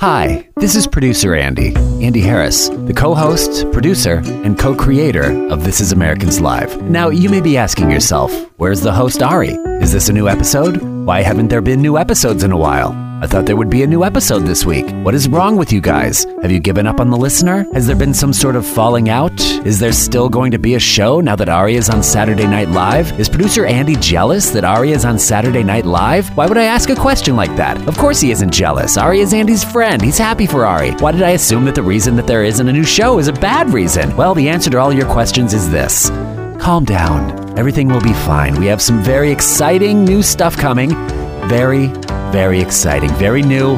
Hi, this is producer Andy, Andy Harris, the co host, producer, and co creator of This Is Americans Live. Now, you may be asking yourself, where's the host Ari? Is this a new episode? Why haven't there been new episodes in a while? I thought there would be a new episode this week. What is wrong with you guys? Have you given up on the listener? Has there been some sort of falling out? Is there still going to be a show now that Ari is on Saturday Night Live? Is producer Andy jealous that Ari is on Saturday Night Live? Why would I ask a question like that? Of course he isn't jealous. Ari is Andy's friend. He's happy for Ari. Why did I assume that the reason that there isn't a new show is a bad reason? Well, the answer to all your questions is this. Calm down. Everything will be fine. We have some very exciting new stuff coming. Very, very exciting. Very new,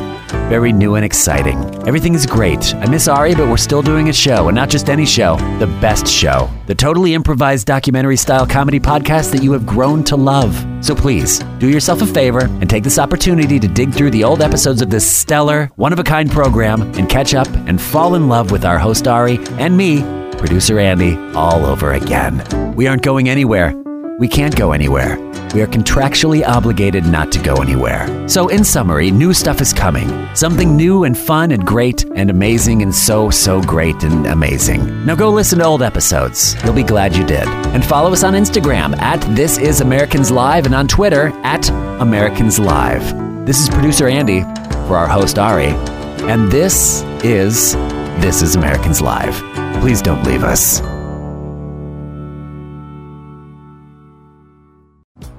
very new and exciting. Everything is great. I miss Ari, but we're still doing a show, and not just any show, the best show. The totally improvised documentary style comedy podcast that you have grown to love. So please, do yourself a favor and take this opportunity to dig through the old episodes of this stellar, one of a kind program and catch up and fall in love with our host Ari and me, producer Andy, all over again. We aren't going anywhere. We can't go anywhere. We are contractually obligated not to go anywhere. So, in summary, new stuff is coming. Something new and fun and great and amazing and so, so great and amazing. Now go listen to old episodes. You'll be glad you did. And follow us on Instagram at This Is Americans Live and on Twitter at Americans Live. This is producer Andy for our host Ari. And this is This Is Americans Live. Please don't leave us.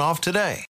off today.